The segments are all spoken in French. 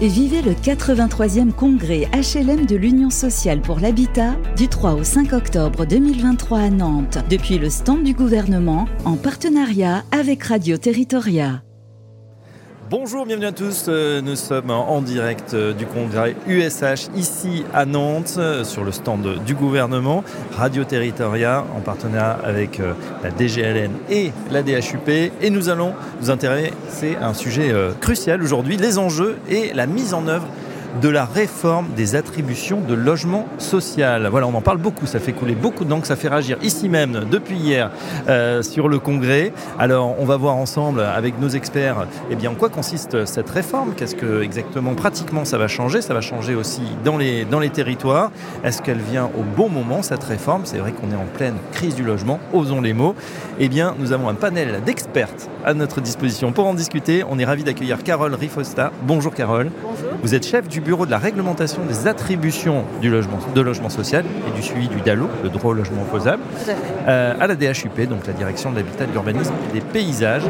et vivez le 83e congrès HLM de l'Union sociale pour l'habitat du 3 au 5 octobre 2023 à Nantes, depuis le stand du gouvernement en partenariat avec Radio Territoria. Bonjour, bienvenue à tous. Euh, nous sommes en direct euh, du congrès USH ici à Nantes euh, sur le stand du gouvernement Radio Territoria en partenariat avec la DGLN et la DHUP et nous allons nous intéresser à un sujet crucial aujourd'hui, les enjeux et la mise en œuvre de la réforme des attributions de logement social. Voilà, on en parle beaucoup, ça fait couler beaucoup d'encre, ça fait réagir ici même depuis hier euh, sur le congrès. Alors, on va voir ensemble avec nos experts eh bien, en quoi consiste cette réforme, qu'est-ce que exactement pratiquement ça va changer, ça va changer aussi dans les, dans les territoires. Est-ce qu'elle vient au bon moment cette réforme? C'est vrai qu'on est en pleine crise du logement, osons les mots. Eh bien, nous avons un panel d'expertes à notre disposition pour en discuter. On est ravi d'accueillir Carole Rifosta. Bonjour Carole. Bonjour. Vous êtes chef du bureau de la réglementation des attributions du logement, de logement social et du suivi du DALO, le droit au logement opposable, euh, à la DHUP, donc la direction de l'habitat, de l'urbanisme et des paysages.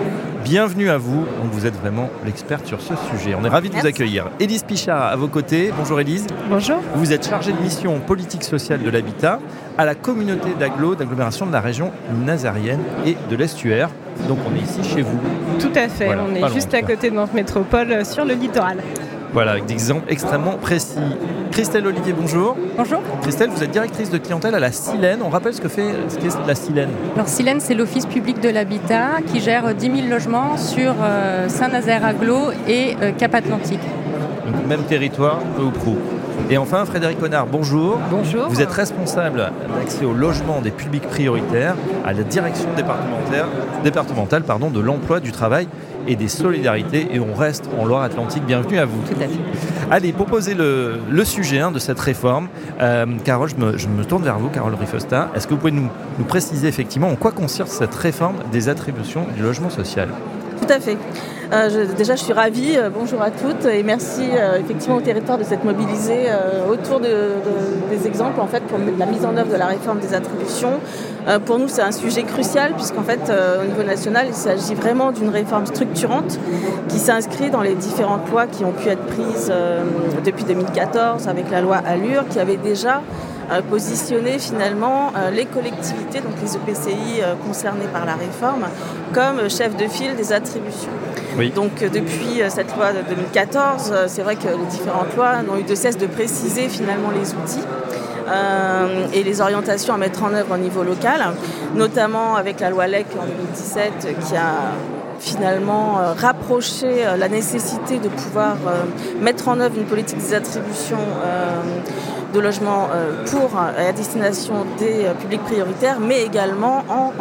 Bienvenue à vous, donc vous êtes vraiment l'experte sur ce sujet. On est ravis de vous accueillir. Élise Pichard à vos côtés. Bonjour Élise. Bonjour. Vous êtes chargée de mission politique sociale de l'habitat à la communauté d'agglo, d'agglomération de la région nazarienne et de l'estuaire. Donc on est ici chez vous. Tout à fait, on est juste à côté de notre métropole euh, sur le littoral. Voilà, avec des exemples extrêmement précis. Christelle Olivier, bonjour. Bonjour. Christelle, vous êtes directrice de clientèle à la Silène. On rappelle ce que fait ce qu'est la Silène Alors Silène, c'est l'Office public de l'habitat qui gère 10 000 logements sur euh, Saint-Nazaire-Aglo et euh, Cap-Atlantique. Donc même territoire, peu ou prou. Et enfin, Frédéric Connard, bonjour. Bonjour. Vous êtes responsable d'accès au logement des publics prioritaires à la direction départementale, départementale pardon, de l'emploi, du travail et des solidarités. Et on reste en Loire-Atlantique. Bienvenue à vous. Tout à fait. Allez, pour poser le, sujet hein, de cette réforme, euh, Carole, je me, tourne vers vous, Carole Rifosta. Est-ce que vous pouvez nous, nous préciser effectivement en quoi consiste cette réforme des attributions du logement social? Tout à fait. Euh, déjà, je suis ravie. Euh, bonjour à toutes et merci euh, effectivement au territoire de s'être mobilisé autour de, des exemples en fait pour la mise en œuvre de la réforme des attributions. pour nous, c'est un sujet crucial puisqu'en fait, au niveau national, il s'agit vraiment d'une réforme structurante qui s'inscrit dans les différentes lois qui ont pu être prises depuis 2014 avec la loi Allure, qui avait déjà positionner finalement euh, les collectivités, donc les EPCI euh, concernés par la réforme, comme chef de file des attributions. Donc euh, depuis cette loi de 2014, c'est vrai que les différentes lois n'ont eu de cesse de préciser finalement les outils. et les orientations à mettre en œuvre au niveau local, notamment avec la loi LEC en 2017 qui a finalement rapproché la nécessité de pouvoir mettre en œuvre une politique des attributions de logement euh, pour la destination des euh, publics prioritaires, mais également en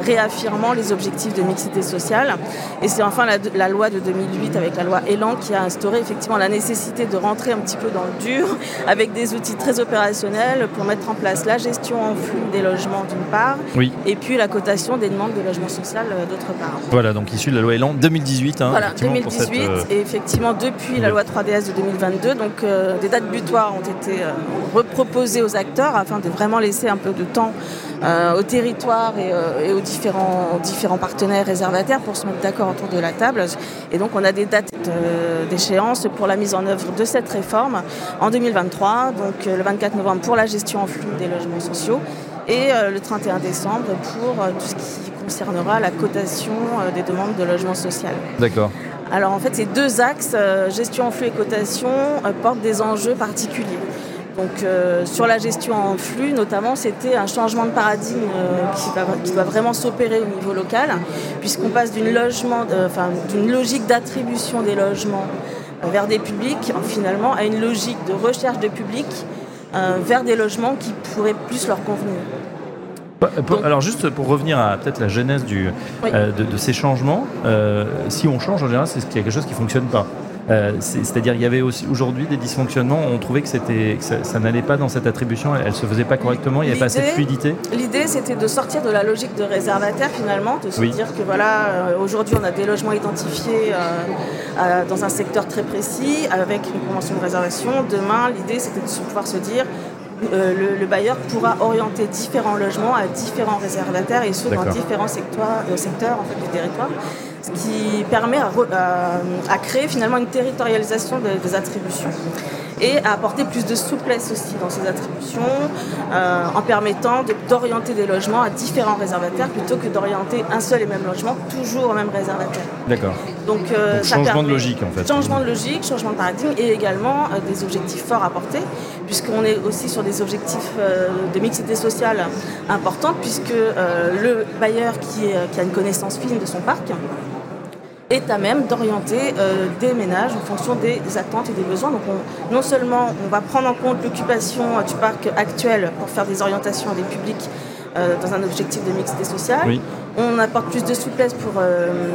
réaffirmant les objectifs de mixité sociale. Et c'est enfin la, loi de 2008 avec la loi Elan qui a instauré effectivement la nécessité de rentrer un petit peu dans le dur avec des outils très opérationnels pour mettre en place la gestion en flux des logements d'une part et puis la cotation des demandes de logement social euh, d'autre part. Voilà, donc issu de la loi Elan 2018. Hein, voilà, 2018 et effectivement depuis la loi 3DS de 2022, donc des dates butoirs ont été reproposer aux acteurs afin de vraiment laisser un peu de temps euh, au territoire euh, et, aux différents, différents, partenaires réservataires pour se mettre d'accord autour de la table. Et donc on a des dates d'échéance pour la mise en œuvre de cette réforme en 2023, donc euh, le 24 novembre pour la gestion en flux des logements sociaux et le 31 décembre pour tout ce qui concernera la cotation des demandes de logement social. D'accord. Alors en fait ces deux axes, gestion en flux et cotation, portent des enjeux particuliers. Donc euh, sur la gestion en flux, notamment, c'était un changement de paradigme euh, qui, doit vraiment s'opérer au niveau local, puisqu'on passe d'une logique d'attribution des logements euh, vers des publics, finalement, à une logique de recherche de publics vers des logements qui pourraient plus leur convenir. Bah, alors juste pour revenir à peut-être la genèse de, ces changements, si on change en général, c'est qu'il y a quelque chose qui ne fonctionne pas. Euh, c'est-à-dire il y avait aujourd'hui des dysfonctionnements, on trouvait que, ça, n'allait pas dans cette attribution, elle ne se faisait pas correctement, il n'y avait pas cette fluidité. L'idée c'était de sortir de la logique de réservataire finalement, de se dire que voilà, euh, aujourd'hui on a des logements identifiés euh, dans un secteur très précis avec une convention de réservation. Demain l'idée c'était de pouvoir se dire le, bailleur pourra orienter différents logements à différents réservataires et ce dans différents secteurs, secteurs en fait, du territoire. Ce qui permet à, créer finalement une territorialisation des attributions et à apporter plus de souplesse aussi dans ces attributions euh, en permettant d'orienter des logements à différents réservataires plutôt que d'orienter un seul et même logement toujours au même réservataire. D'accord. Donc, euh, changement de logique en fait. Changement de logique, changement de paradigme et également euh, des objectifs forts à porter puisqu'on est aussi sur des objectifs de mixité sociale importants puisque le bailleur qui, qui a une connaissance fine de son parc est à même d'orienter euh, des ménages en fonction des attentes et des besoins. Donc non seulement on va prendre en compte l'occupation euh, du parc actuel pour faire des orientations à des publics euh, dans un objectif de mixité sociale. On apporte plus de souplesse pour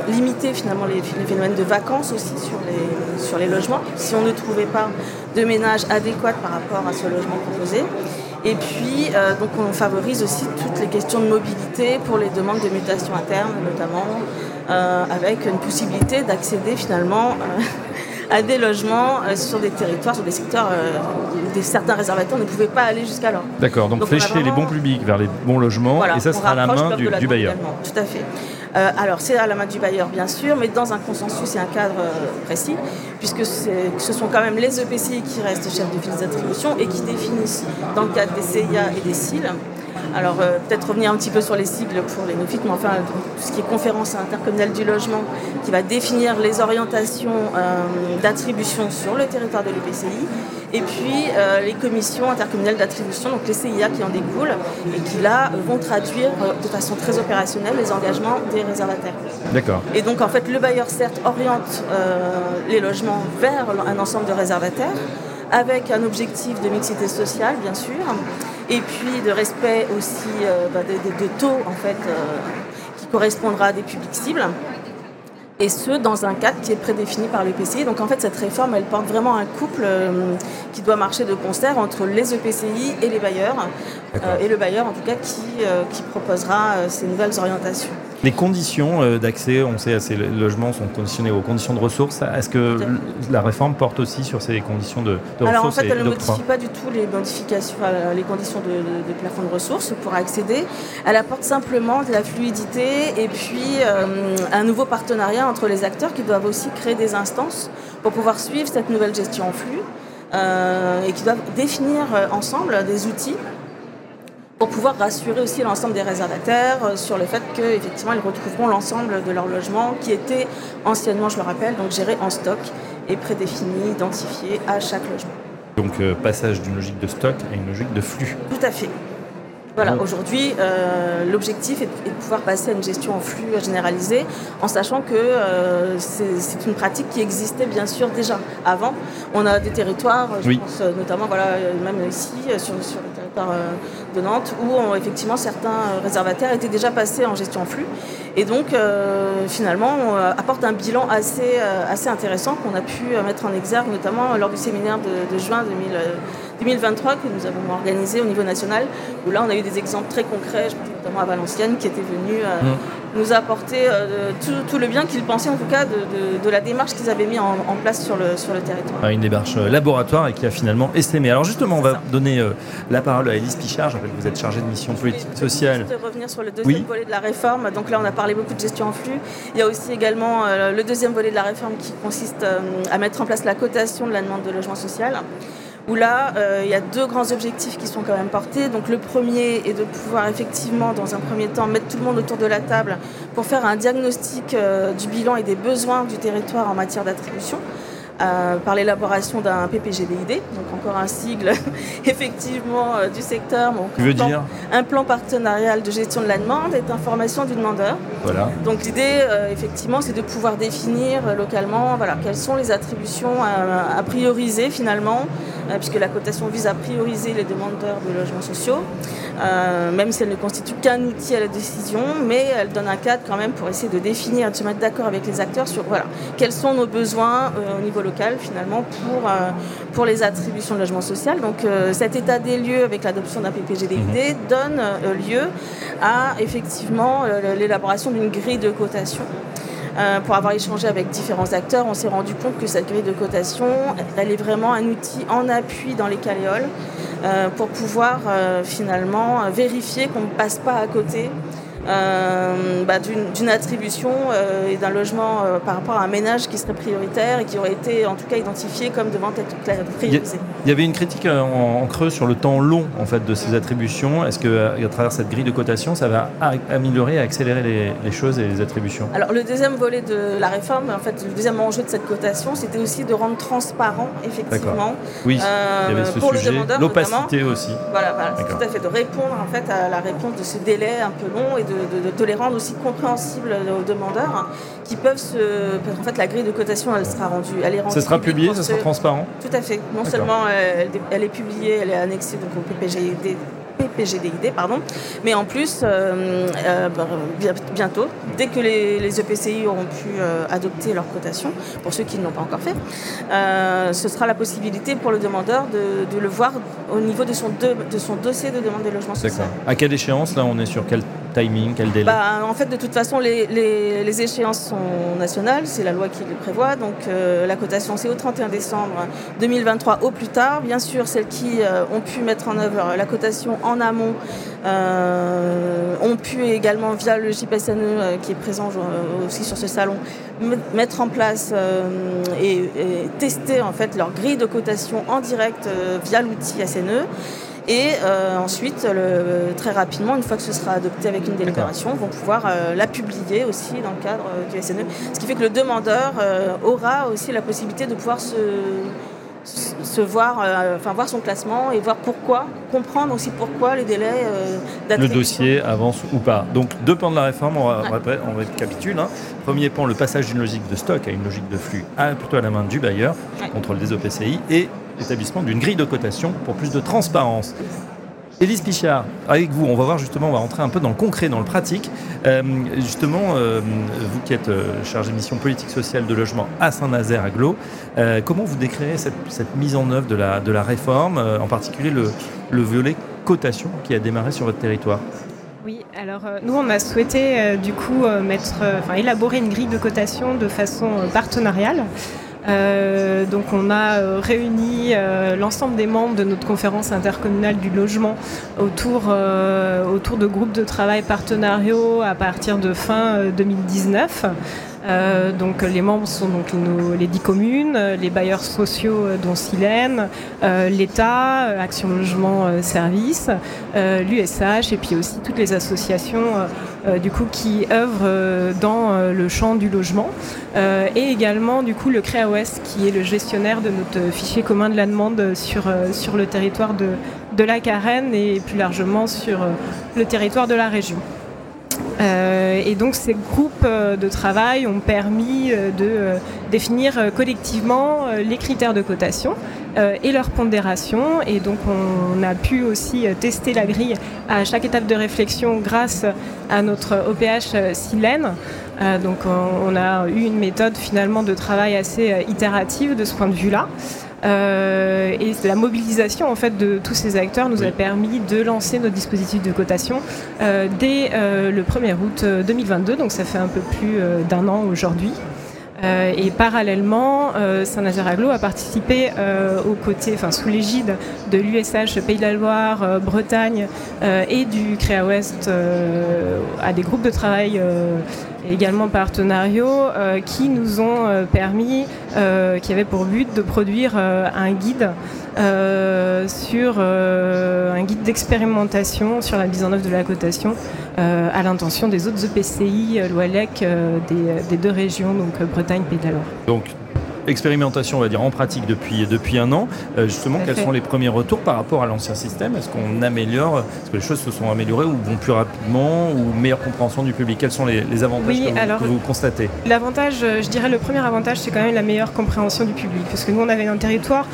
limiter finalement les, phénomènes de vacances aussi sur les, sur les logements, si on ne trouvait pas de ménage adéquat par rapport à ce logement proposé. Et puis, donc on favorise aussi toutes les questions de mobilité pour les demandes de mutation interne, notamment, euh, avec une possibilité d'accéder finalement euh, à des logements euh, sur des territoires, sur des secteurs où des, certains réservataires ne pouvaient pas aller jusqu'alors. D'accord, donc, flécher les bons publics vers les bons logements, et ça sera à la main du, bailleur. Tout à fait. alors c'est à la main du bailleur bien sûr, mais dans un consensus et un cadre précis, puisque ce sont quand même les EPCI qui restent chefs de file d'attribution et qui définissent dans le cadre des CIA et des CIL alors euh, peut-être revenir un petit peu sur les sigles pour les néophytes, mais enfin tout ce qui est conférence intercommunale du logement, qui va définir les orientations euh, d'attribution sur le territoire de l'EPCI, et puis euh, les commissions intercommunales d'attribution, donc les CIA qui en découlent, et qui là vont traduire de façon très opérationnelle les engagements des réservataires. D'accord. Et donc en fait le bailleur certes oriente les logements vers un ensemble de réservataires, avec un objectif de mixité sociale bien sûr, et puis de respect aussi euh, bah, de, taux en fait euh, qui correspondra à des publics cibles et ce, dans un cadre qui est prédéfini par l'EPCI. Donc en fait, cette réforme, elle porte vraiment un couple euh, qui doit marcher de concert entre les EPCI et les bailleurs, et le bailleur en tout cas qui, qui proposera ces nouvelles orientations. Les conditions euh, d'accès, on sait, à ces logements sont conditionnés aux conditions de ressources. Est-ce que la réforme porte aussi sur ces conditions de, de Alors ressources en fait, elle ne modifie pas du tout les modifications, les conditions de, plafond de ressources pour accéder. Elle apporte simplement de la fluidité et puis euh, un nouveau partenariat entre les acteurs qui doivent aussi créer des instances pour pouvoir suivre cette nouvelle gestion en flux. Euh, et qui doivent définir ensemble des outils pour pouvoir rassurer aussi l'ensemble des réservataires euh, sur le fait qu'effectivement ils retrouveront l'ensemble de leur logement qui était anciennement, je le rappelle, donc géré en stock et prédéfini, identifié à chaque logement. Donc euh, passage d'une logique de stock à une logique de flux. Tout à fait. Voilà, aujourd'hui, euh, l'objectif est, de pouvoir passer à une gestion en flux généralisée, en sachant que c'est une pratique qui existait bien sûr déjà avant. On a des territoires, je pense notamment, voilà, même ici, sur, sur le territoire de Nantes, où effectivement certains euh, réservataires étaient déjà passés en gestion flux. Et donc, euh, finalement, on euh, apporte un bilan assez, assez intéressant qu'on a pu mettre en exergue, notamment lors du séminaire de, juin 2023 que nous avons organisé au niveau national, où là, on a eu des exemples très concrets, notamment à Valenciennes, qui étaient venus mmh nous a apporté euh, tout, le bien qu'ils pensaient en tout cas de, la démarche qu'ils avaient mis en, place sur le, sur le territoire. Une démarche euh, laboratoire et qui a finalement essaimé. Alors justement, on va donner euh, la parole à Elise Pichard. Je rappelle que vous êtes chargée de mission politique sociale. Je revenir sur le deuxième volet de la réforme. Donc là, on a parlé beaucoup de gestion en flux. Il y a aussi également le deuxième volet de la réforme qui consiste à mettre en place la cotation de la demande de logement social où là, euh, il y a deux grands objectifs qui sont quand même portés. Donc le premier est de pouvoir effectivement, dans un premier temps, mettre tout le monde autour de la table pour faire un diagnostic euh, du bilan et des besoins du territoire en matière d'attribution. Euh, par l'élaboration d'un PPGDID, donc encore un sigle effectivement du secteur. Donc, un, plan, dire un plan partenarial de gestion de la demande et d'information du demandeur. Voilà. Donc l'idée, effectivement, c'est de pouvoir définir localement voilà, quelles sont les attributions à prioriser finalement euh, puisque la cotation vise à prioriser les demandeurs de logements sociaux, euh, même si elle ne constitue qu'un outil à la décision, mais elle donne un cadre quand même pour essayer de définir, de se mettre d'accord avec les acteurs sur voilà, quels sont nos besoins euh, au niveau local finalement pour, pour les attributions de logement social. Donc cet état des lieux avec l'adoption d'un PPGDID mhm. donne lieu à effectivement l'élaboration d'une grille de cotation. Euh, pour avoir échangé avec différents acteurs, on s'est rendu compte que cette grille de cotation, elle est vraiment un outil en appui dans les caléoles euh, pour pouvoir euh, finalement vérifier qu'on ne passe pas à côté bah, d'une attribution et d'un logement par rapport à un ménage qui serait prioritaire et qui aurait été en tout cas identifié comme devant être priorisé. Il y avait une critique en, creux sur le temps long en fait de ces attributions. Est-ce que à travers cette grille de cotation, ça va améliorer et accélérer les, les choses et les attributions? Alors le deuxième volet de la réforme, en fait, le deuxième enjeu de cette cotation, c'était aussi de rendre transparent, effectivement, oui, il y avait ce pour sujet, le demandeur, l'opacité aussi. Voilà, voilà. Tout à fait, de répondre en fait à la réponse de ce délai un peu long et de, de, les rendre aussi compréhensibles aux demandeurs qui peuvent se. En fait, la grille de cotation, elle sera rendue, elle est rendue. Ça sera publié, ça sera transparent. Tout à fait. Non seulement elle, elle, est publiée, elle est annexée donc au PPGD PPGDID, pardon. Mais en plus, euh, euh, bah, bientôt, dès que les, EPCI auront pu euh, adopter leur cotation, pour ceux qui ne l'ont pas encore fait, ce sera la possibilité pour le demandeur de, le voir au niveau de son, de, son dossier de demande de logement social. À quelle échéance, là, on est sur quel timing, quel délai bah, En fait, de toute façon, les, échéances sont nationales, c'est la loi qui le prévoit. Donc la cotation, c'est au 31 décembre 2023 au plus tard. Bien sûr, celles qui ont pu mettre en œuvre la cotation en amont euh, ont pu également, via le JPSNE euh, qui est présent euh, aussi sur ce salon, mettre en place et, tester en fait leur grille de cotation en direct via l'outil SNE. Et ensuite, très rapidement, une fois que ce sera adopté avec une délibération, vont pouvoir la publier aussi dans le cadre du SNE. Ce qui fait que le demandeur aura aussi la possibilité de pouvoir se, se voir, euh, enfin voir son classement et voir pourquoi, comprendre aussi pourquoi les délais euh, Le dossier avance ou pas. Donc deux pans de la réforme, on, va, on récapitule. Hein. Premier pan, le passage d'une logique de stock à une logique de flux, à, plutôt à la main du bailleur, contrôle des OPCI, et établissement d'une grille de cotation pour plus de transparence. Élise Pichard, avec vous, on va voir justement, on va rentrer un peu dans le concret, dans le pratique. Euh, justement, euh, vous qui êtes euh, chargé mission politique sociale de logement à Saint-Nazaire, à Glo, comment vous décrivez cette, mise en œuvre de la, de la réforme, en particulier le, le volet cotation qui a démarré sur votre territoire? Oui, alors nous on a souhaité du coup mettre, élaborer une grille de cotation de façon partenariale. Euh, donc on a euh, réuni euh, l'ensemble des membres de notre conférence intercommunale du logement autour, autour de groupes de travail partenariaux à partir de fin 2019. Euh, donc les membres sont donc les dix communes, les bailleurs sociaux euh, dont Silène, euh, l'État, Action Logement Service, l'USH et puis aussi toutes les associations du coup qui œuvrent dans le champ du logement et également du coup le CREA-Ouest qui est le gestionnaire de notre fichier commun de la demande sur, le territoire de, la Carène et plus largement sur le territoire de la région. Euh, et donc ces groupes euh, de travail ont permis euh, de définir collectivement les critères de cotation et leur pondération. Et donc on a pu aussi tester la grille à chaque étape de réflexion grâce à notre OPH Silène. donc on a eu une méthode finalement de travail assez itérative de ce point de vue-là. Euh, et la mobilisation en fait de tous ces acteurs nous a permis de lancer notre dispositif de cotation euh, dès euh, le 1er août 2022, donc ça fait un peu plus d'un an aujourd'hui. Et parallèlement, Saint-Nazaire Aglo a participé aux côtés, enfin sous l'égide de l'USH Pays de la Loire, Bretagne et du CREA Ouest à des groupes de travail également partenariaux euh, qui nous ont euh, permis, euh, qui avaient pour but de produire un guide sur un guide d'expérimentation sur la mise en œuvre de la cotation à l'intention des autres EPCI, l'OALEC des, des, deux régions, donc Bretagne, Pays. Donc expérimentation, on va dire, en pratique depuis, depuis un an. Euh, justement, quels sont les premiers retours par rapport à l'ancien système? Est-ce qu'on améliore Est-ce que les choses se sont améliorées ou vont plus rapidement ou meilleure compréhension du public? Quels sont les, avantages que, vous, constatez? L'avantage, euh, je dirais, le premier avantage, c'est quand même la meilleure compréhension du public. Parce que nous, on avait un territoire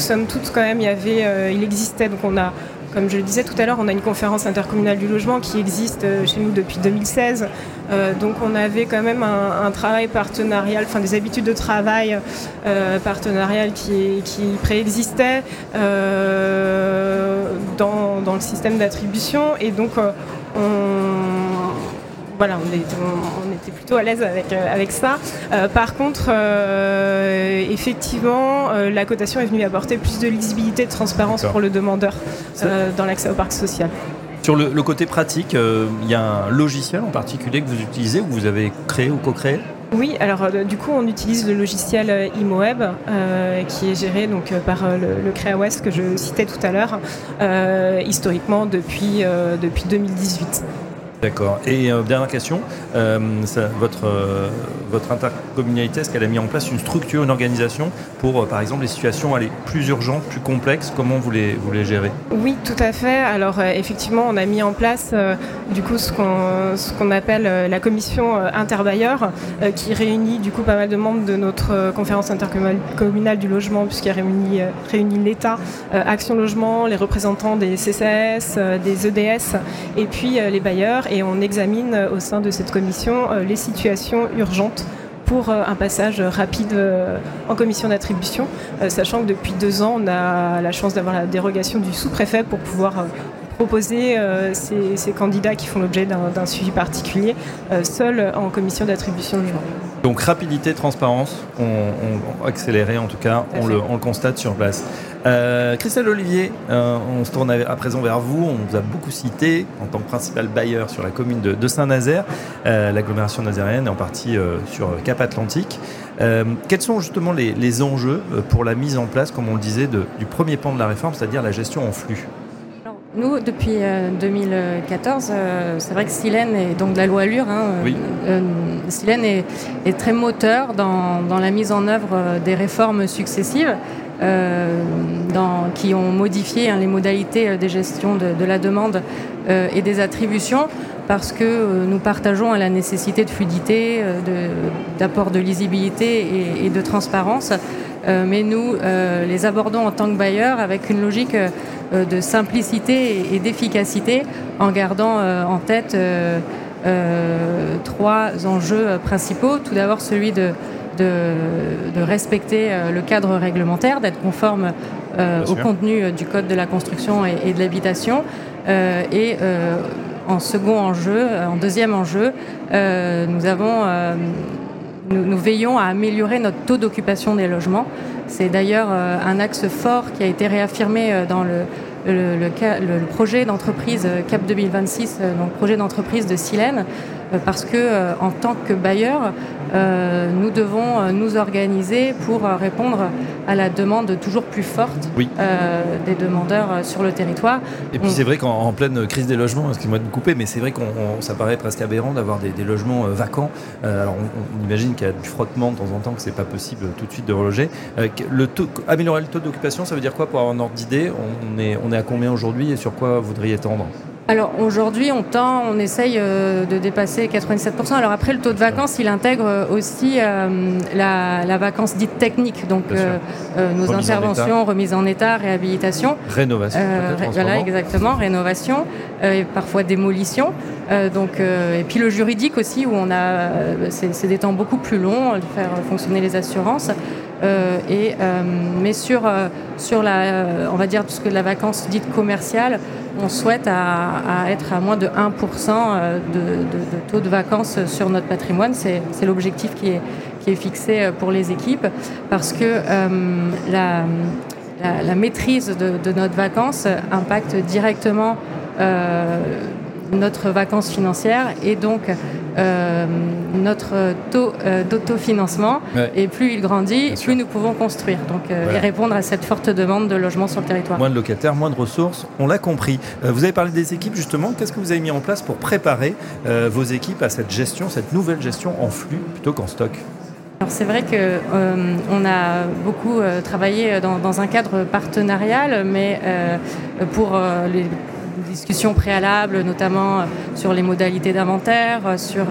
somme toute, quand même, il, y avait, euh, il existait. Donc, on a comme je le disais tout à l'heure, on a une conférence intercommunale du logement qui existe euh, chez nous depuis 2016. Euh, donc on avait quand même un, travail partenarial, enfin des habitudes de travail partenariales qui, qui préexistaient dans, dans, le système d'attribution. Et donc on voilà, on, était plutôt à l'aise avec, euh, avec ça. Euh, par contre, euh, effectivement, la cotation est venue apporter plus de lisibilité et de transparence pour le demandeur dans l'accès au parc social. Sur le, côté pratique, il y a un logiciel en particulier que vous utilisez ou que vous avez créé ou co-créé? Oui, alors du coup on utilise le logiciel ImoWeb qui est géré donc par le, le CréaWest que je citais tout à l'heure, historiquement depuis, depuis 2018. D'accord. Et euh, dernière question, euh, votre, euh, votre intercommunalité, est-ce qu'elle a mis en place une structure, une organisation pour, par exemple, les situations plus urgentes, plus complexes? Comment vous les, gérez? Oui, tout à fait. Alors, effectivement, on a mis en place du coup ce qu'on, ce qu'on appelle la commission interbailleur, qui réunit du coup pas mal de membres de notre conférence intercommunale du logement, puisqu'elle réunit, réunit l'État, Action Logement, les représentants des CCS, des EDS, et puis les bailleurs et on examine euh, au sein de cette commission euh, les situations urgentes pour euh, un passage rapide en commission d'attribution, sachant que depuis deux ans, on a la chance d'avoir la dérogation du sous-préfet pour pouvoir proposer ces, candidats qui font l'objet d'un suivi particulier seuls en commission d'attribution logement. Donc rapidité, transparence, on, accéléré en tout cas, on le, on le, constate sur place. Euh, Christelle Olivier, euh, on se tourne à, présent vers vous. On vous a beaucoup cité en tant que principal bailleur sur la commune de, Saint-Nazaire, euh, l'agglomération nazérienne et en partie sur Cap Atlantique. quels sont justement les, enjeux pour la mise en place, comme on le disait, du premier pan de la réforme, c'est-à-dire la gestion en flux? Nous, depuis 2014, c'est vrai que Silène est donc de la loi Allure. Hein, Silène est, très moteur dans, dans, la mise en œuvre des réformes successives. Euh, qui ont modifié hein, les modalités euh, des gestions de, la demande euh, et des attributions parce que nous partageons la nécessité de fluidité, d'apport de, lisibilité et, de transparence. mais nous les abordons en tant que bailleurs avec une logique de simplicité et, d'efficacité en gardant en tête trois enjeux principaux. Tout d'abord celui de de, respecter euh, le cadre réglementaire, d'être conforme euh, au contenu euh, du Code de la construction et, de l'habitation. et en second enjeu, en deuxième enjeu, nous avons nous, veillons à améliorer notre taux d'occupation des logements. C'est d'ailleurs un axe fort qui a été réaffirmé dans le, le, projet d'entreprise CAP 2026, donc projet d'entreprise de Silène, parce que en tant que bailleur, euh, nous devons euh, nous organiser pour euh, répondre à la demande toujours plus forte des demandeurs sur le territoire. Et puis c'est vrai qu'en pleine crise des logements, excusez-moi de me couper, mais c'est vrai qu'on ça paraît presque aberrant d'avoir des, logements vacants. alors on, imagine qu'il y a du frottement de temps en temps, que c'est pas possible tout de suite de reloger. le taux, améliorer le taux d'occupation, ça veut dire quoi pour avoir un ordre d'idée? On est, on est à combien aujourd'hui et sur quoi vous voudriez tendre? Alors aujourd'hui, on tend, on essaye euh, de dépasser 97%. Alors après, le taux de vacances, il intègre aussi euh, la, vacance dite technique, donc euh, nos interventions, remise en état, réhabilitation. Rénovation. voilà, exactement, rénovation, et parfois démolition. donc, et puis le juridique aussi, où on a, c'est des temps beaucoup plus longs de faire fonctionner les assurances. et, mais sur, sur la, on va dire, tout ce que la vacance dite commerciale, on souhaite à, être à moins de 1% euh, de, taux de vacances sur notre patrimoine. C'est l'objectif qui est, fixé euh, pour les équipes parce que euh, la, maîtrise de, notre vacances impacte directement notre vacances financière et donc euh, notre taux euh, d'autofinancement. Et plus il grandit, plus nous pouvons construire donc, euh, et répondre à cette forte demande de logement sur le territoire. Moins de locataires, moins de ressources, on l'a compris. vous avez parlé des équipes justement. Qu'est-ce que vous avez mis en place pour préparer vos équipes à cette gestion, cette nouvelle gestion en flux plutôt qu'en stock? Alors c'est vrai qu'on on a beaucoup travaillé dans, dans, un cadre partenarial, mais pour les discussions préalables, notamment euh, sur les modalités d'inventaire, euh, sur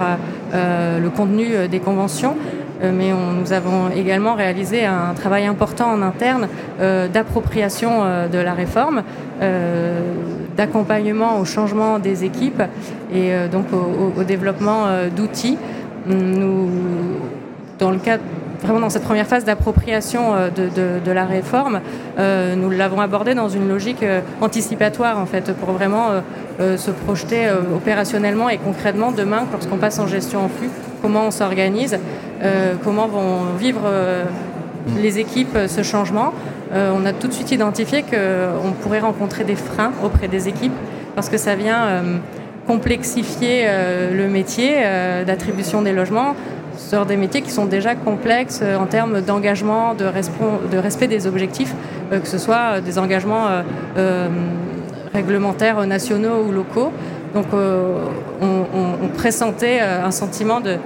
euh, le contenu des conventions. Mais nous avons également réalisé un travail important en interne d'appropriation de la réforme, d'accompagnement au changement des équipes et donc au, développement d'outils. Nous, dans le cadre vraiment dans cette première phase d'appropriation euh, de, la réforme, euh, nous l'avons abordé dans une logique euh, anticipatoire en fait, pour vraiment se projeter opérationnellement et concrètement demain lorsqu'on passe en gestion en flux, comment on s'organise, comment vont vivre les équipes ce changement. on a tout de suite identifié qu'on pourrait rencontrer des freins auprès des équipes parce que ça vient complexifier le métier d'attribution des logements sur des métiers qui sont déjà complexes en termes d'engagement, de, respect des objectifs, que ce soit des engagements réglementaires nationaux ou locaux. Donc on, pressentait un sentiment de,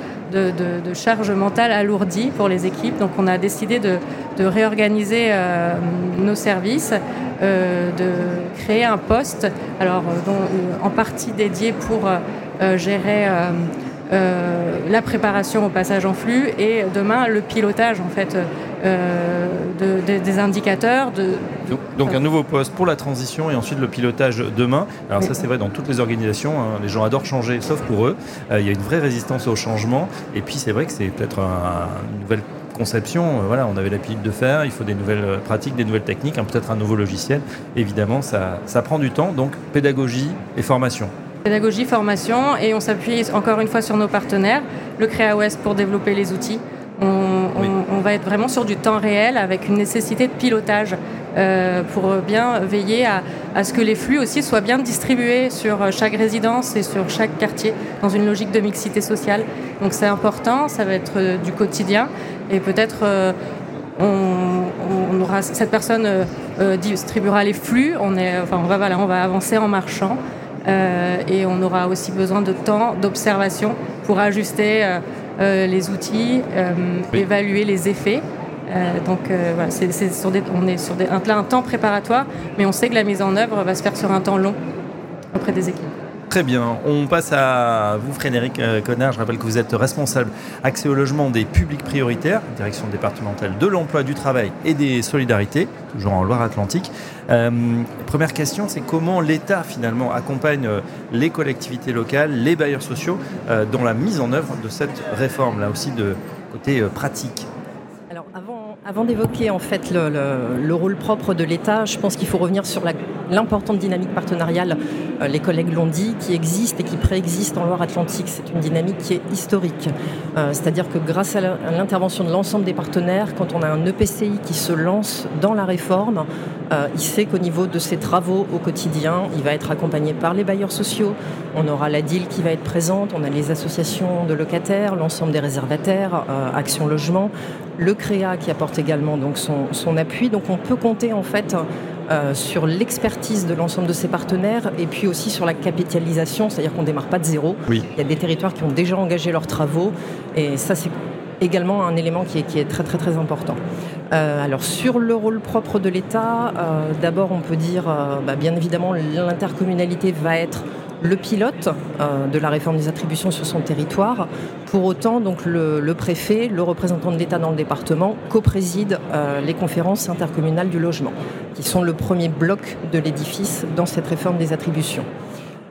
charge mentale alourdie pour les équipes. Donc on a décidé de, réorganiser euh, nos services, euh, de créer un poste, alors euh, en partie dédié pour gérer la préparation au passage en flux et demain le pilotage en fait des indicateurs. De, donc, un nouveau poste pour la transition et ensuite le pilotage demain. Alors ça c'est vrai dans toutes les organisations, hein. les gens adorent changer sauf pour eux. Euh, il y a une vraie résistance au changement et puis c'est vrai que c'est peut-être une nouvelle conception, euh, voilà, on avait l'habitude de faire, il faut des nouvelles euh, pratiques, des nouvelles techniques, hein, peut-être un nouveau logiciel. Évidemment, ça, ça prend du temps, donc pédagogie et formation. Pédagogie, formation, et on s'appuie encore une fois sur nos partenaires, le Créa West pour développer les outils. On, va être vraiment sur du temps réel avec une nécessité de pilotage euh, pour bien veiller à, ce que les flux aussi soient bien distribués sur chaque résidence et sur chaque quartier dans une logique de mixité sociale. Donc c'est important, ça va être euh, du quotidien et peut-être euh, on, aura cette personne distribuera les flux. On est, enfin on va voilà, on va avancer en marchant. Et on aura aussi besoin de temps d'observation pour ajuster les outils, évaluer les effets euh, donc euh, voilà, on est sur un, un temps préparatoire, mais on sait que la mise en œuvre va se faire sur un temps long auprès des équipes. Très bien. On passe à vous, Frédéric euh, Connard. Je rappelle que vous êtes responsable accès au logement des publics prioritaires, direction départementale de l'emploi, du travail et des solidarités, toujours en Loire-Atlantique. première question, c'est comment l'État finalement accompagne les collectivités locales, les bailleurs sociaux dans la mise en œuvre de cette réforme, là aussi de côté pratique? Avant d'évoquer en fait le, rôle propre de l'État, je pense qu'il faut revenir sur l'importante dynamique partenariale, euh, les collègues l'ont dit, qui existe et qui préexiste en Loire-Atlantique. C'est une dynamique qui est historique. Euh, c'est-à-dire que grâce à l'intervention de l'ensemble des partenaires, quand on a un EPCI qui se lance dans la réforme, euh, il sait qu'au niveau de ses travaux au quotidien, il va être accompagné par les bailleurs sociaux. On aura la DIL qui va être présente, on a les associations de locataires, l'ensemble des réservataires, Action Logement, le CREA qui apporte également donc son, appui. Donc on peut compter en fait euh, sur l'expertise de l'ensemble de ses partenaires et puis aussi sur la capitalisation, c'est-à-dire qu'on ne démarre pas de zéro. Il y a des territoires qui ont déjà engagé leurs travaux et ça c'est également un élément qui est, très très très important. Euh, alors sur le rôle propre de l'État, euh, d'abord on peut dire bah, bien évidemment l'intercommunalité va être le pilote euh, de la réforme des attributions sur son territoire. Pour autant, le, préfet, le représentant de l'État dans le département, co-préside euh, les conférences intercommunales du logement, qui sont le premier bloc de l'édifice dans cette réforme des attributions.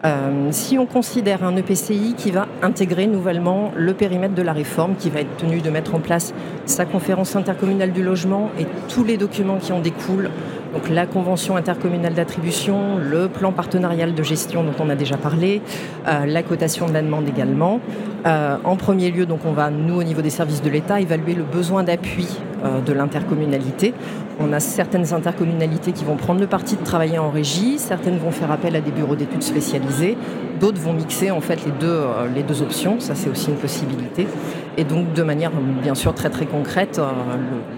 Euh, si on considère un EPCI qui va intégrer nouvellement le périmètre de la réforme, qui va être tenu de mettre en place sa conférence intercommunale du logement et tous les documents qui en découlent, donc la convention intercommunale d'attribution, le plan partenarial de gestion dont on a déjà parlé, euh, la cotation de la demande également. Euh, en premier lieu, donc on va, nous, au niveau des services de l'État, évaluer le besoin d'appui euh, de l'intercommunalité. On a certaines intercommunalités qui vont prendre le parti de travailler en régie, certaines vont faire appel à des bureaux d'études spécialisés, d'autres vont mixer en fait les deux, les deux options, ça c'est aussi une possibilité. Et donc de manière bien sûr très très concrète,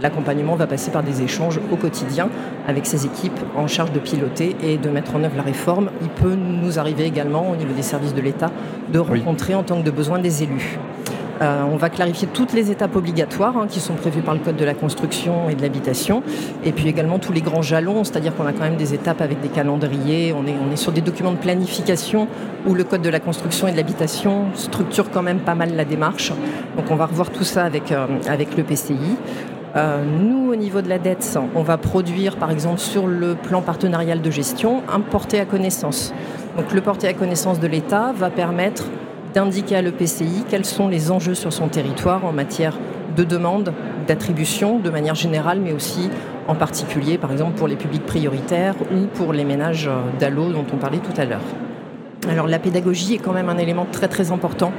l'accompagnement va passer par des échanges au quotidien avec ces équipes en charge de piloter et de mettre en œuvre la réforme. Il peut nous arriver également au niveau des services de l'État de rencontrer en tant que de besoin des élus. Euh, on va clarifier toutes les étapes obligatoires hein, qui sont prévues par le Code de la construction et de l'habitation, et puis également tous les grands jalons, c'est-à-dire qu'on a quand même des étapes avec des calendriers, on est, on est sur des documents de planification où le Code de la construction et de l'habitation structure quand même pas mal la démarche. Donc on va revoir tout ça avec, euh, avec le PCI. Euh, nous, au niveau de la dette, on va produire, par exemple, sur le plan partenarial de gestion, un porté à connaissance. Donc le porté à connaissance de l'État va permettre d'indiquer à l'EPCI quels sont les enjeux sur son territoire en matière de demande, d'attribution de manière générale, mais aussi en particulier, par exemple, pour les publics prioritaires ou pour les ménages d'ALO dont on parlait tout à l'heure. Alors la pédagogie est quand même un élément très très important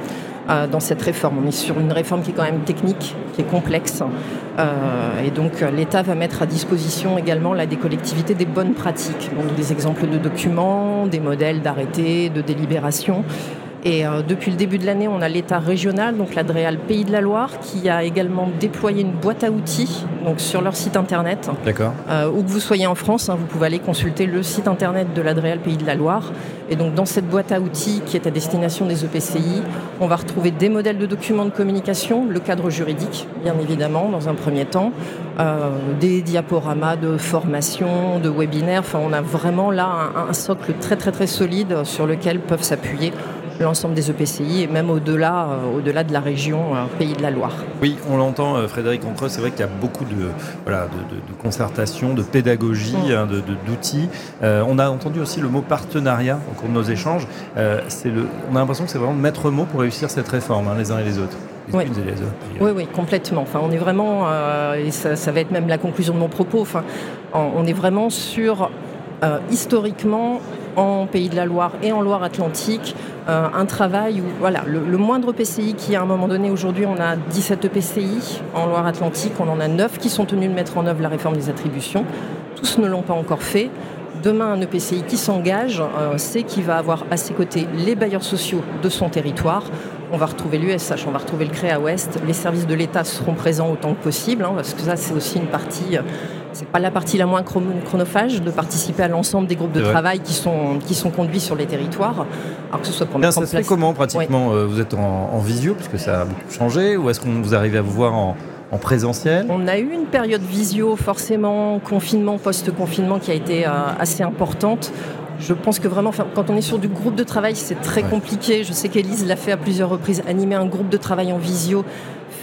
dans cette réforme. On est sur une réforme qui est quand même technique, qui est complexe. et donc l'État va mettre à disposition également des collectivités des bonnes pratiques, donc des exemples de documents, des modèles d'arrêtés, de délibération. Et euh, depuis le début de l'année, on a l'État régional, donc l'Adréal Pays de la Loire, qui a également déployé une boîte à outils donc sur leur site internet. D'accord. Euh, où que vous soyez en France, hein, vous pouvez aller consulter le site internet de l'Adréal Pays de la Loire. Et donc dans cette boîte à outils qui est à destination des EPCI, on va retrouver des modèles de documents de communication, le cadre juridique, bien évidemment, dans un premier temps, euh, des diaporamas de formation, de webinaires. Enfin, on a vraiment là un, un socle très très très solide sur lequel peuvent s'appuyer l'ensemble des EPCI et même au-delà euh, au-delà de la région euh, Pays de la Loire. Oui, on l'entend, euh, Frédéric Encreux, c'est vrai qu'il y a beaucoup de, voilà, de, concertation, de pédagogie, mm. hein, d'outils. on a entendu aussi le mot partenariat au cours de nos échanges. c'est le, on a l'impression que c'est vraiment le maître mot pour réussir cette réforme, hein, les uns et les autres. oui. oui, oui, complètement. Enfin, on est vraiment, et ça, ça, va être même la conclusion de mon propos, enfin, on est vraiment sur, historiquement, en Pays de la Loire et en Loire-Atlantique, euh, un travail où voilà, le, moindre PCI qui à un moment donné, aujourd'hui on a 17 PCI en Loire-Atlantique, on en a 9 qui sont tenus de mettre en œuvre la réforme des attributions. Tous ne l'ont pas encore fait. Demain, un EPCI qui s'engage, euh, c'est qu'il va avoir à ses côtés les bailleurs sociaux de son territoire. On va retrouver l'USH, on va retrouver le CREA Ouest. Les services de l'État seront présents autant que possible, hein, parce que ça, c'est aussi une partie c'est pas la partie la moins chronophage de participer à l'ensemble des groupes de travail qui sont, qui sont conduits sur les territoires. Alors que ce soit pour Bien, ça se fait comment pratiquement euh, Vous êtes en, visio, puisque ça a beaucoup changé, ou est-ce qu'on vous arrivez à vous voir en, en présentiel? On a eu une période visio, forcément, confinement, post-confinement, qui a été euh, assez importante. Je pense que vraiment, quand on est sur du groupe de travail, c'est très compliqué. Je sais qu'Élise l'a fait à plusieurs reprises, animer un groupe de travail en visio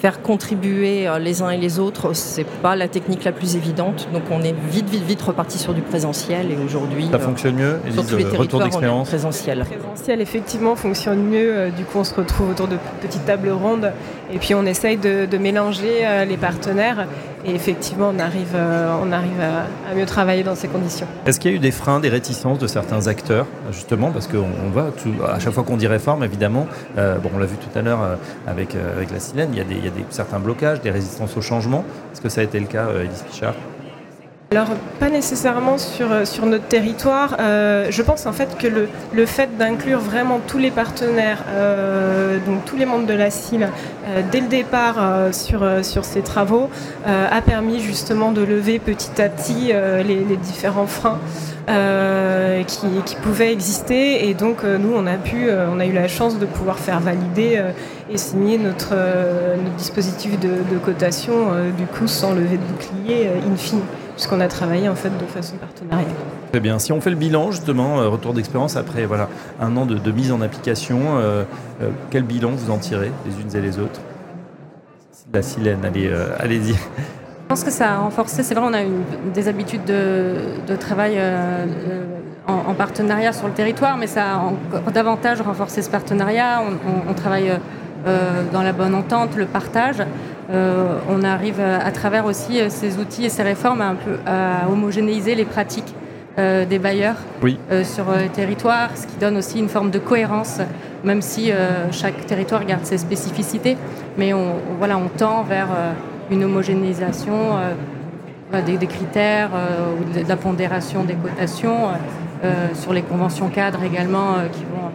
faire contribuer euh, les uns et les autres, c'est pas la technique la plus évidente. Donc on est vite, vite, vite reparti sur du présentiel et aujourd'hui. Ça fonctionne mieux Sur tous les retour d'expérience? présentiel. Présentiel, effectivement, fonctionne mieux. Euh, du coup, on se retrouve autour de petites tables rondes et puis on essaye de, mélanger euh, les partenaires. Et effectivement, on arrive, on arrive à, mieux travailler dans ces conditions. Est-ce qu'il y a eu des freins, des réticences de certains acteurs, justement, parce qu'on voit à chaque fois qu'on dit réforme, évidemment, bon, on l'a vu tout à l'heure avec, avec la silène, il y a des, certains blocages, des résistances au changement. Est-ce que ça a été le cas, euh, Elise Pichard? Alors, pas nécessairement sur, euh, sur notre territoire. Euh, je pense en fait que le, le fait d'inclure vraiment tous les partenaires, donc tous les membres de la CIL, dès le départ sur, sur ces travaux, a permis justement de lever petit à petit les, différents freins. Euh, qui, pouvaient exister. Et donc, euh, nous, on a, pu, euh, on a eu la chance de pouvoir faire valider et signer notre, notre dispositif de, de cotation, du coup, sans lever de bouclier, in fine, puisqu'on a travaillé en fait de façon partenariale. Très bien. Si on fait le bilan, justement, retour d'expérience après voilà, un an de, de mise en application, quel bilan vous en tirez les unes et les autres? La silène, allez, allez-y. Je pense que ça a renforcé, c'est vrai, on a eu des habitudes de, travail euh, euh, en, partenariat sur le territoire, mais ça a encore davantage renforcé ce partenariat. On, travaille euh, dans la bonne entente, le partage. On arrive à travers aussi ces outils et ces réformes à, un peu, à homogénéiser les pratiques des bailleurs sur le territoire, ce qui donne aussi une forme de cohérence, même si chaque territoire garde ses spécificités. Mais on, voilà, on tend vers une homogénéisation euh, des, critères euh, ou de la pondération des cotations euh, sur les conventions cadres également qui vont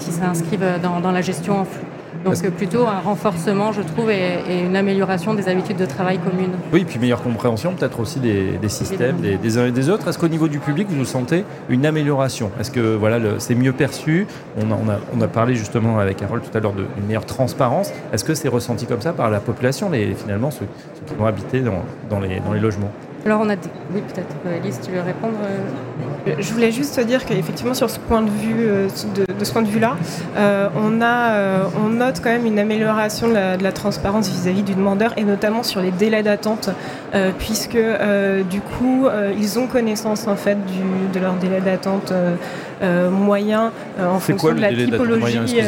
qui s'inscrivent dans, dans, la gestion en flux. Donc plutôt un renforcement, je trouve, et, une amélioration des habitudes de travail communes. Oui, puis meilleure compréhension peut-être aussi des, systèmes des, uns et des autres. Est-ce qu'au niveau du public, vous nous sentez une amélioration? Est-ce que voilà, c'est mieux perçu? On a, on, a, on a, parlé justement avec Carole tout à l'heure d'une meilleure transparence. Est-ce que c'est ressenti comme ça par la population, les, finalement ceux, qui vont habiter dans, dans, les, dans les logements? Alors on a oui peut-être. Elise tu veux répondre euh Je voulais juste te dire qu'effectivement sur ce point de vue euh, de, ce point de vue là euh, on on note quand même une amélioration de la, transparence vis-à-vis du demandeur et notamment sur les délais d'attente puisque du coup ils ont connaissance en fait de leur délai d'attente moyen en fonction de la typologie.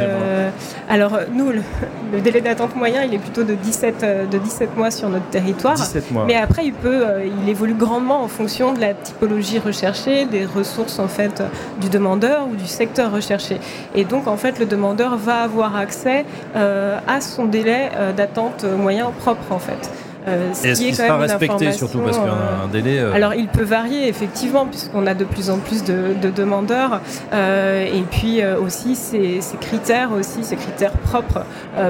alors nous le, délai d'attente moyen il est plutôt de 17 de 17 mois sur notre territoire. 17 mois. Mais après il peut il évolue grandement en fonction de la typologie recherchée, des ressources en fait du demandeur ou du secteur recherché. Et donc en fait le demandeur va avoir accès à son délai d'attente moyen propre en fait. Euh, Est-ce qu'il sera respecté surtout parce qu'il y a un euh, délai euh, Alors il peut varier effectivement puisqu'on a de plus en plus de, demandeurs et puis aussi ces, critères aussi ces critères propres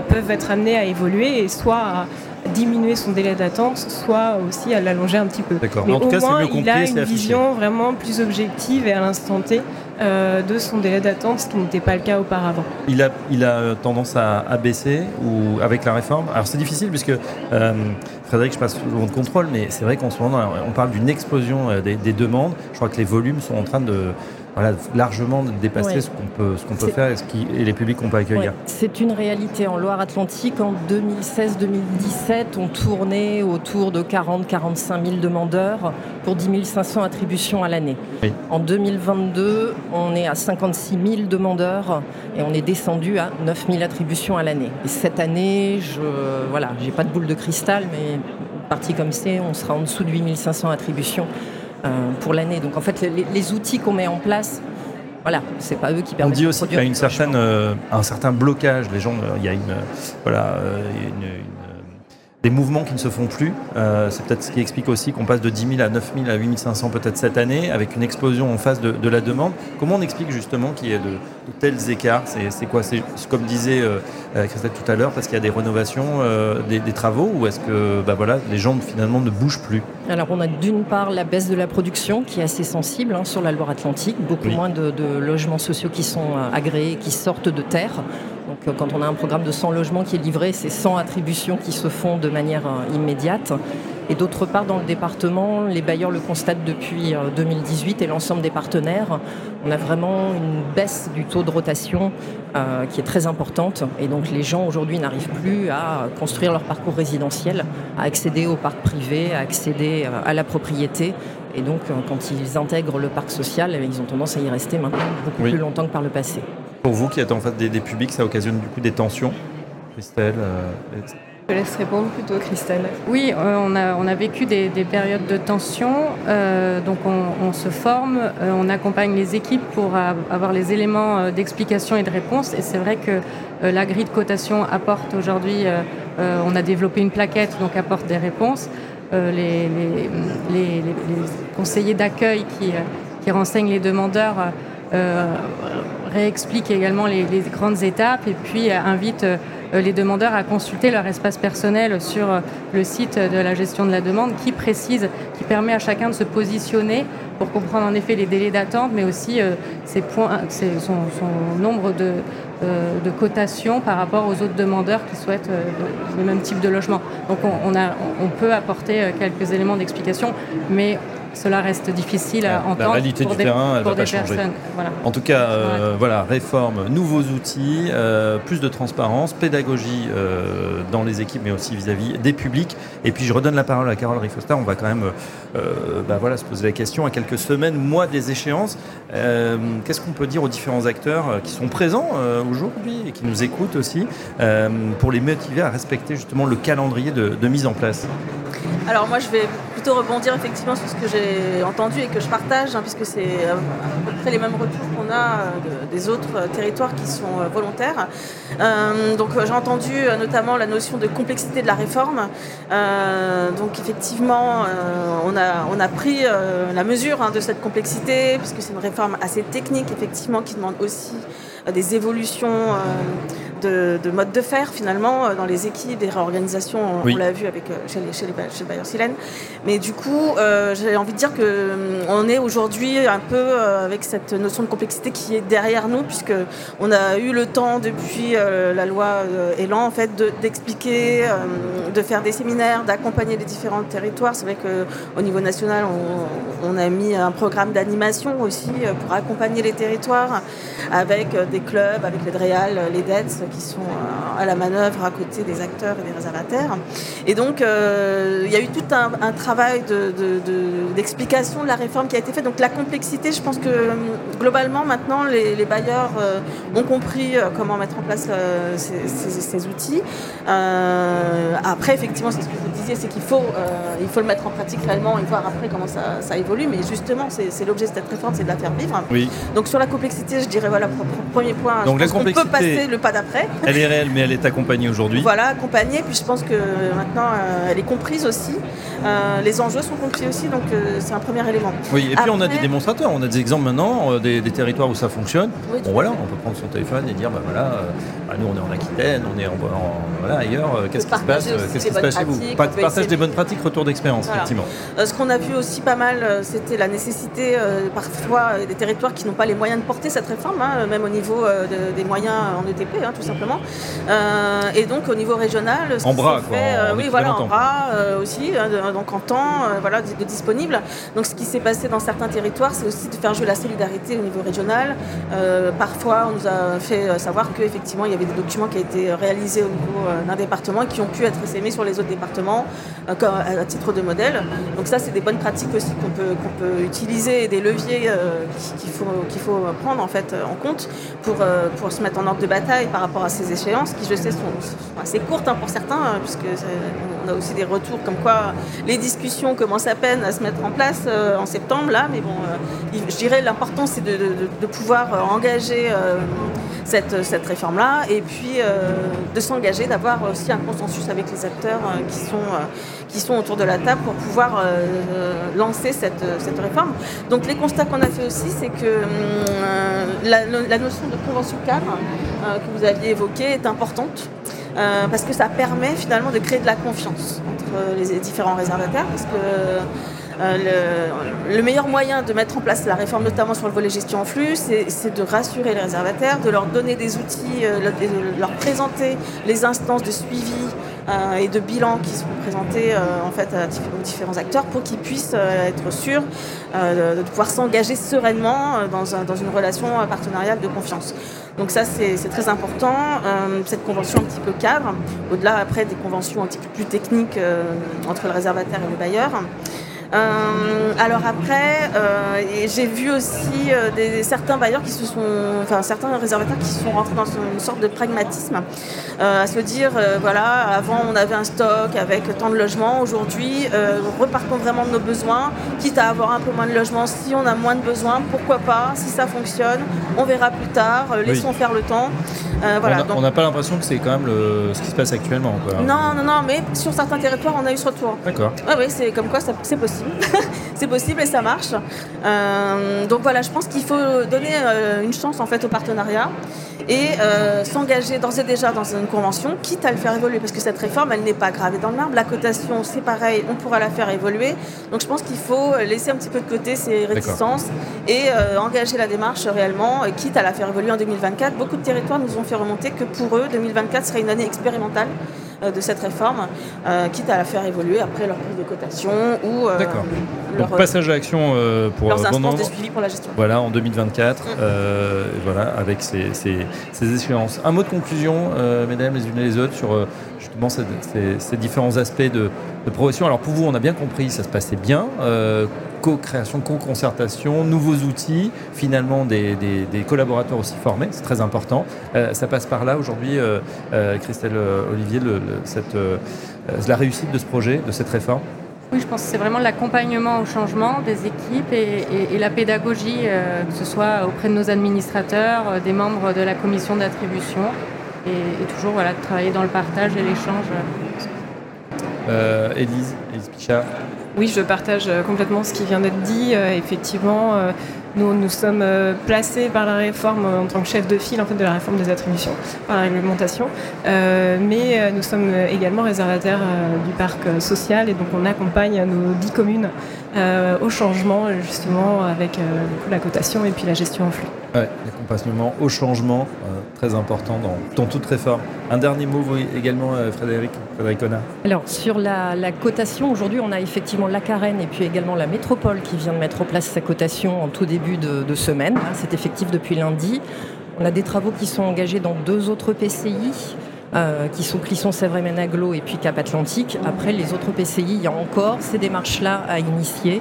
peuvent être amenés à évoluer et soit à diminuer son délai d'attente, soit aussi à l'allonger un petit peu. Mais, en tout cas, moins, il a une vision vraiment plus objective et à l'instant T euh, de son délai d'attente, ce qui n'était pas le cas auparavant. Il a, il a tendance à, baisser ou avec la réforme? Alors c'est difficile puisque euh, Frédéric, je passe toujours de contrôle, mais c'est vrai qu'en ce moment, on parle d'une explosion euh, des, demandes. Je crois que les volumes sont en train de, voilà, largement dépasser ce qu'on peut, ce qu'on peut faire et, ce qui, et les publics qu'on peut accueillir. C'est une réalité. En Loire-Atlantique, en 2016-2017, on tournait autour de 40-45 000 demandeurs pour 10 500 attributions à l'année. En 2022, on est à 56 000 demandeurs et on est descendu à 9 000 attributions à l'année. Et cette année, je voilà, j'ai pas de boule de cristal, mais parti comme c'est, on sera en dessous de 8 500 attributions pour l'année. Donc en fait, les, outils qu'on met en place, voilà, c'est pas eux qui permettent. On dit aussi qu'il y a une certaine, euh, un certain blocage. Les gens, euh, il y a une, voilà, une des mouvements qui ne se font plus. Euh, c'est peut-être ce qui explique aussi qu'on passe de 10 000 à 9 000 à 8 500 peut-être cette année, avec une explosion en face de, la demande. Comment on explique justement qu'il y ait de, tels écarts? C'est quoi? C'est comme disait euh, euh, Christelle tout à l'heure, parce qu'il y a des rénovations, des, travaux, ou est-ce que bah voilà, les gens finalement ne bougent plus? Alors on a d'une part la baisse de la production qui est assez sensible hein, sur la Loire-Atlantique, beaucoup moins de, de, logements sociaux qui sont agréés, qui sortent de terre. Donc euh, quand on a un programme de 100 logements qui est livré, c'est 100 attributions qui se font de manière euh, immédiate. Et d'autre part, dans le département, les bailleurs le constatent depuis 2018 euh, et l'ensemble des partenaires. On a vraiment une baisse du taux de rotation qui est très importante. Et donc les gens aujourd'hui n'arrivent plus à construire leur parcours résidentiel, à accéder au parc privé, à accéder à la propriété. Et donc quand ils intègrent le parc social, eh ils ont tendance à y rester maintenant beaucoup plus longtemps que par le passé. Pour vous qui êtes en fait des, publics, ça occasionne du coup des tensions Christelle euh, Je laisse répondre plutôt Christelle. Oui, euh, on, a, on a vécu des, périodes de tension. Euh, donc on, se forme, on accompagne les équipes pour avoir les éléments d'explication et de réponse. Et c'est vrai que la grille de cotation apporte aujourd'hui, on a développé une plaquette, donc apporte des réponses. Les, les, conseillers d'accueil qui, qui renseignent les demandeurs réexplique également les, grandes étapes et puis euh, invite euh, les demandeurs à consulter leur espace personnel sur euh, le site de la gestion de la demande qui précise, qui permet à chacun de se positionner pour comprendre en effet les délais d'attente, mais aussi points, son, nombre de, de cotations par rapport aux autres demandeurs qui souhaitent le même type de logement. Donc on, a, on peut apporter quelques éléments d'explication, mais cela reste difficile à entendre. La réalité pour du terrain, elle va pas changer. En tout cas, euh, voilà, réforme, nouveaux outils, euh, plus de transparence, pédagogie euh, dans les équipes, mais aussi vis-à-vis des publics. Et puis, je redonne la parole à Carole Rifosta. On va quand même bah, voilà, se poser la question à quelques semaines, mois des échéances. Qu'est-ce qu'on peut dire aux différents acteurs qui sont présents aujourd'hui et qui nous écoutent aussi pour les motiver à respecter justement le calendrier de mise en place? Alors moi je vais plutôt rebondir effectivement sur ce que j'ai entendu et que je partage, hein, puisque c'est euh, à peu près les mêmes retours qu'on a euh, des autres euh, territoires qui sont volontaires. donc j'ai entendu notamment la notion de complexité de la réforme. donc effectivement, on, a, pris la mesure hein, de cette complexité, puisque c'est une réforme assez technique, effectivement, qui demande aussi des évolutions de, mode de faire finalement euh, dans les équipes, des réorganisations, on, l'a vu avec, euh, chez, les, chez, les, chez Bayer Silène. Mais du coup, euh, j'ai envie de dire qu'on est aujourd'hui un peu avec cette notion de complexité qui est derrière nous, puisque on a eu le temps depuis la loi Elan en fait, d'expliquer, de, faire des séminaires, d'accompagner les différents territoires. C'est vrai qu'au niveau national, on, a mis un programme d'animation aussi pour accompagner les territoires avec des clubs, avec les DREAL, les DETS qui sont à la manœuvre à côté des acteurs et des réservataires. Et donc, il y a eu tout un, travail d'explication de, de, la réforme qui a été fait. Donc, la complexité, je pense que globalement, maintenant, les, bailleurs ont compris comment mettre en place ces, outils. après, effectivement, c'est ce que vous disiez, c'est qu'il faut, il faut le mettre en pratique réellement et voir après comment ça, ça évolue. Mais justement, c'est l'objet de cette réforme, c'est de la faire vivre. Oui. Donc sur la complexité, je dirais voilà, premier point, Donc, on peut passer le pas d'après. Elle est réelle, mais elle est accompagnée aujourd'hui. Voilà, accompagnée. Puis je pense que maintenant, euh, elle est comprise aussi. Euh, les enjeux sont compris aussi, donc euh, c'est un premier élément. Oui, et puis on a des démonstrateurs, on a des exemples maintenant, des, territoires où ça fonctionne. bon voilà, on peut prendre son téléphone et dire, bah voilà, bah, nous on est en Aquitaine, on est en, voilà, ailleurs, qu'est-ce qui se passe, qu'est-ce qui se passe chez vous Partage des bonnes pratiques, retour d'expérience, effectivement. ce qu'on a vu aussi pas mal, c'était la nécessité parfois des territoires qui n'ont pas les moyens de porter cette réforme, hein, même au niveau des moyens en ETP, hein, tout simplement. Euh, et donc au niveau régional, en bras, fait, euh, oui, voilà, en bras aussi, hein, donc en temps, voilà, de, disponible. Donc ce qui s'est passé dans certains territoires, c'est aussi de faire jouer la solidarité au niveau régional. parfois, on nous a fait savoir qu'effectivement, il y avait des documents qui ont été réalisés au niveau d'un département et qui ont pu être essaimés sur les autres départements à, titre de modèle. Donc ça, c'est des bonnes pratiques aussi qu'on peut, qu'on peut utiliser et des leviers qu'il faut, qu'il faut prendre en fait en compte pour, euh, pour se mettre en ordre de bataille par rapport à ces échéances qui, je sais, sont, assez courtes hein, pour certains, hein, puisque on a aussi des retours comme quoi les discussions commencent à peine à se mettre en place euh, en septembre là, mais bon, euh, je dirais l'important c'est de, de, pouvoir engager cette, cette réforme-là et puis de s'engager, d'avoir aussi un consensus avec les acteurs qui, sont, qui sont autour de la table pour pouvoir lancer cette, cette réforme. Donc les constats qu'on a fait aussi, c'est que hum, la, notion de convention cadre euh, que vous aviez évoquée est importante. Euh, parce que ça permet finalement de créer de la confiance entre les différents réservataires, euh, le, meilleur moyen de mettre en place la réforme, notamment sur le volet gestion en flux, c'est de rassurer les réservataires, de leur donner des outils, de leur présenter les instances de suivi euh, et de bilan qui seront présentés euh, en fait aux différents acteurs pour qu'ils puissent euh, être sûrs de pouvoir s'engager sereinement dans, dans, une relation partenariale de confiance. Donc ça c'est très important, cette convention un petit peu cadre, au-delà après des conventions un petit peu plus techniques entre le réservataire et le bailleur. Euh, alors après, euh, j'ai vu aussi euh, des, certains bailleurs qui se sont, enfin certains réservataires qui se sont rentrés dans une sorte de pragmatisme, à se dire voilà, avant on avait un stock avec tant de logements, aujourd'hui repartons vraiment de nos besoins, quitte à avoir un peu moins de logements si on a moins de besoins, pourquoi pas, si ça fonctionne, on verra plus tard, laissons faire le temps. Voilà, on n'a pas l'impression que c'est quand même le, ce qui se passe actuellement. Non, non, non, mais sur certains territoires on a eu ce retour. D'accord. oui, c'est comme quoi c'est possible. c'est possible et ça marche. Euh, donc voilà, je pense qu'il faut donner euh, une chance en fait au partenariat et euh, s'engager d'ores et déjà dans une convention, quitte à le faire évoluer, parce que cette réforme, elle n'est pas gravée dans le marbre. La cotation, c'est pareil, on pourra la faire évoluer. Donc je pense qu'il faut laisser un petit peu de côté ces réticences et engager la démarche réellement, quitte à la faire évoluer en 2024. Beaucoup de territoires nous ont fait remonter que pour eux, 2024 serait une année expérimentale. Euh, de cette réforme, euh, quitte à la faire évoluer après leur prise de cotation ou euh, leur passage à l'action pour leurs instances de suivi pour la gestion. Voilà, en 2024, mm. voilà, avec ces, ces, ces, échéances. Un mot de conclusion, mesdames les unes et les autres, sur justement ces, différents aspects de, de, progression. Alors pour vous, on a bien compris, ça se passait bien co-création, co-concertation, nouveaux outils, finalement des, collaborateurs aussi formés, c'est très important. Euh, ça passe par là aujourd'hui, euh, euh, Christelle Olivier, la réussite de ce projet, de cette réforme? Oui, je pense que c'est vraiment l'accompagnement au changement des équipes et, la pédagogie, que ce soit auprès de nos administrateurs, des membres de la commission d'attribution, et, toujours voilà, de travailler dans le partage et l'échange. Élise, Élise Pichard oui, je partage euh, complètement ce qui vient d'être dit. Euh, effectivement, euh, nous, nous sommes placés par la réforme en tant que chef de file en fait, de la réforme des attributions, par la réglementation. mais nous sommes également réservataires du parc social et donc on accompagne nos dix communes au changement justement avec la cotation et puis la gestion en flux. Ouais, l'accompagnement au changement, très important dans, toute réforme. Un dernier mot également, Frédéric, Frédéric Alors, sur la, cotation, aujourd'hui, on a effectivement la Carène et puis également la Métropole qui vient de mettre en place sa cotation en tout début de, semaine. C'est effectif depuis lundi. On a des travaux qui sont engagés dans deux autres PCI. Euh, qui sont Clisson, Sèvres, Ménaglo et puis Cap Atlantique. Après, les autres PCI, il y a encore ces démarches-là à initier.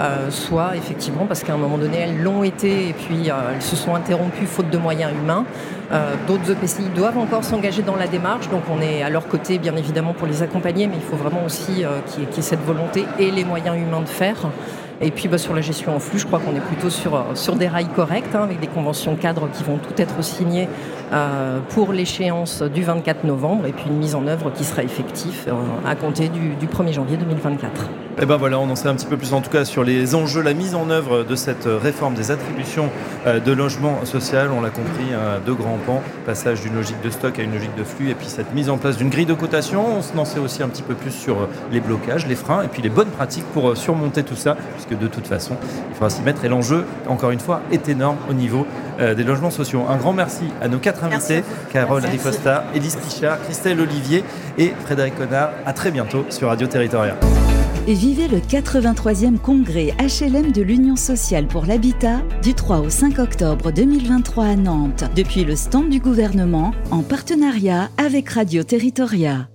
Euh, soit effectivement parce qu'à un moment donné elles l'ont été et puis euh, elles se sont interrompues faute de moyens humains. D'autres EPCI doivent encore s'engager dans la démarche, donc on est à leur côté bien évidemment pour les accompagner, mais il faut vraiment aussi qu'il y, ait cette volonté et les moyens humains de faire. Et puis bah, sur la gestion en flux, je crois qu'on est plutôt sur, euh, des rails corrects, hein, avec des conventions cadres qui vont tout être signées euh, pour l'échéance du 24 novembre, et puis une mise en œuvre qui sera effective euh, à compter du 1er janvier 2024. Et eh ben voilà, on en sait un petit peu plus en tout cas sur les enjeux, la mise en œuvre de cette réforme des attributions de logement social. On l'a compris, deux grands pans, passage d'une logique de stock à une logique de flux, et puis cette mise en place d'une grille de cotation. On en sait aussi un petit peu plus sur les blocages, les freins, et puis les bonnes pratiques pour surmonter tout ça, que de toute façon, il faudra s'y mettre. Et l'enjeu, encore une fois, est énorme au niveau euh, des logements sociaux. Un grand merci à nos quatre invités, Carole Rifosta, Élise Tichard, Christelle Olivier et Frédéric Connard. À très bientôt sur Radio Territoria. Et vivez le 83e congrès HLM de l'Union sociale pour l'habitat du 3 au 5 octobre 2023 à Nantes, depuis le stand du gouvernement en partenariat avec Radio Territoria.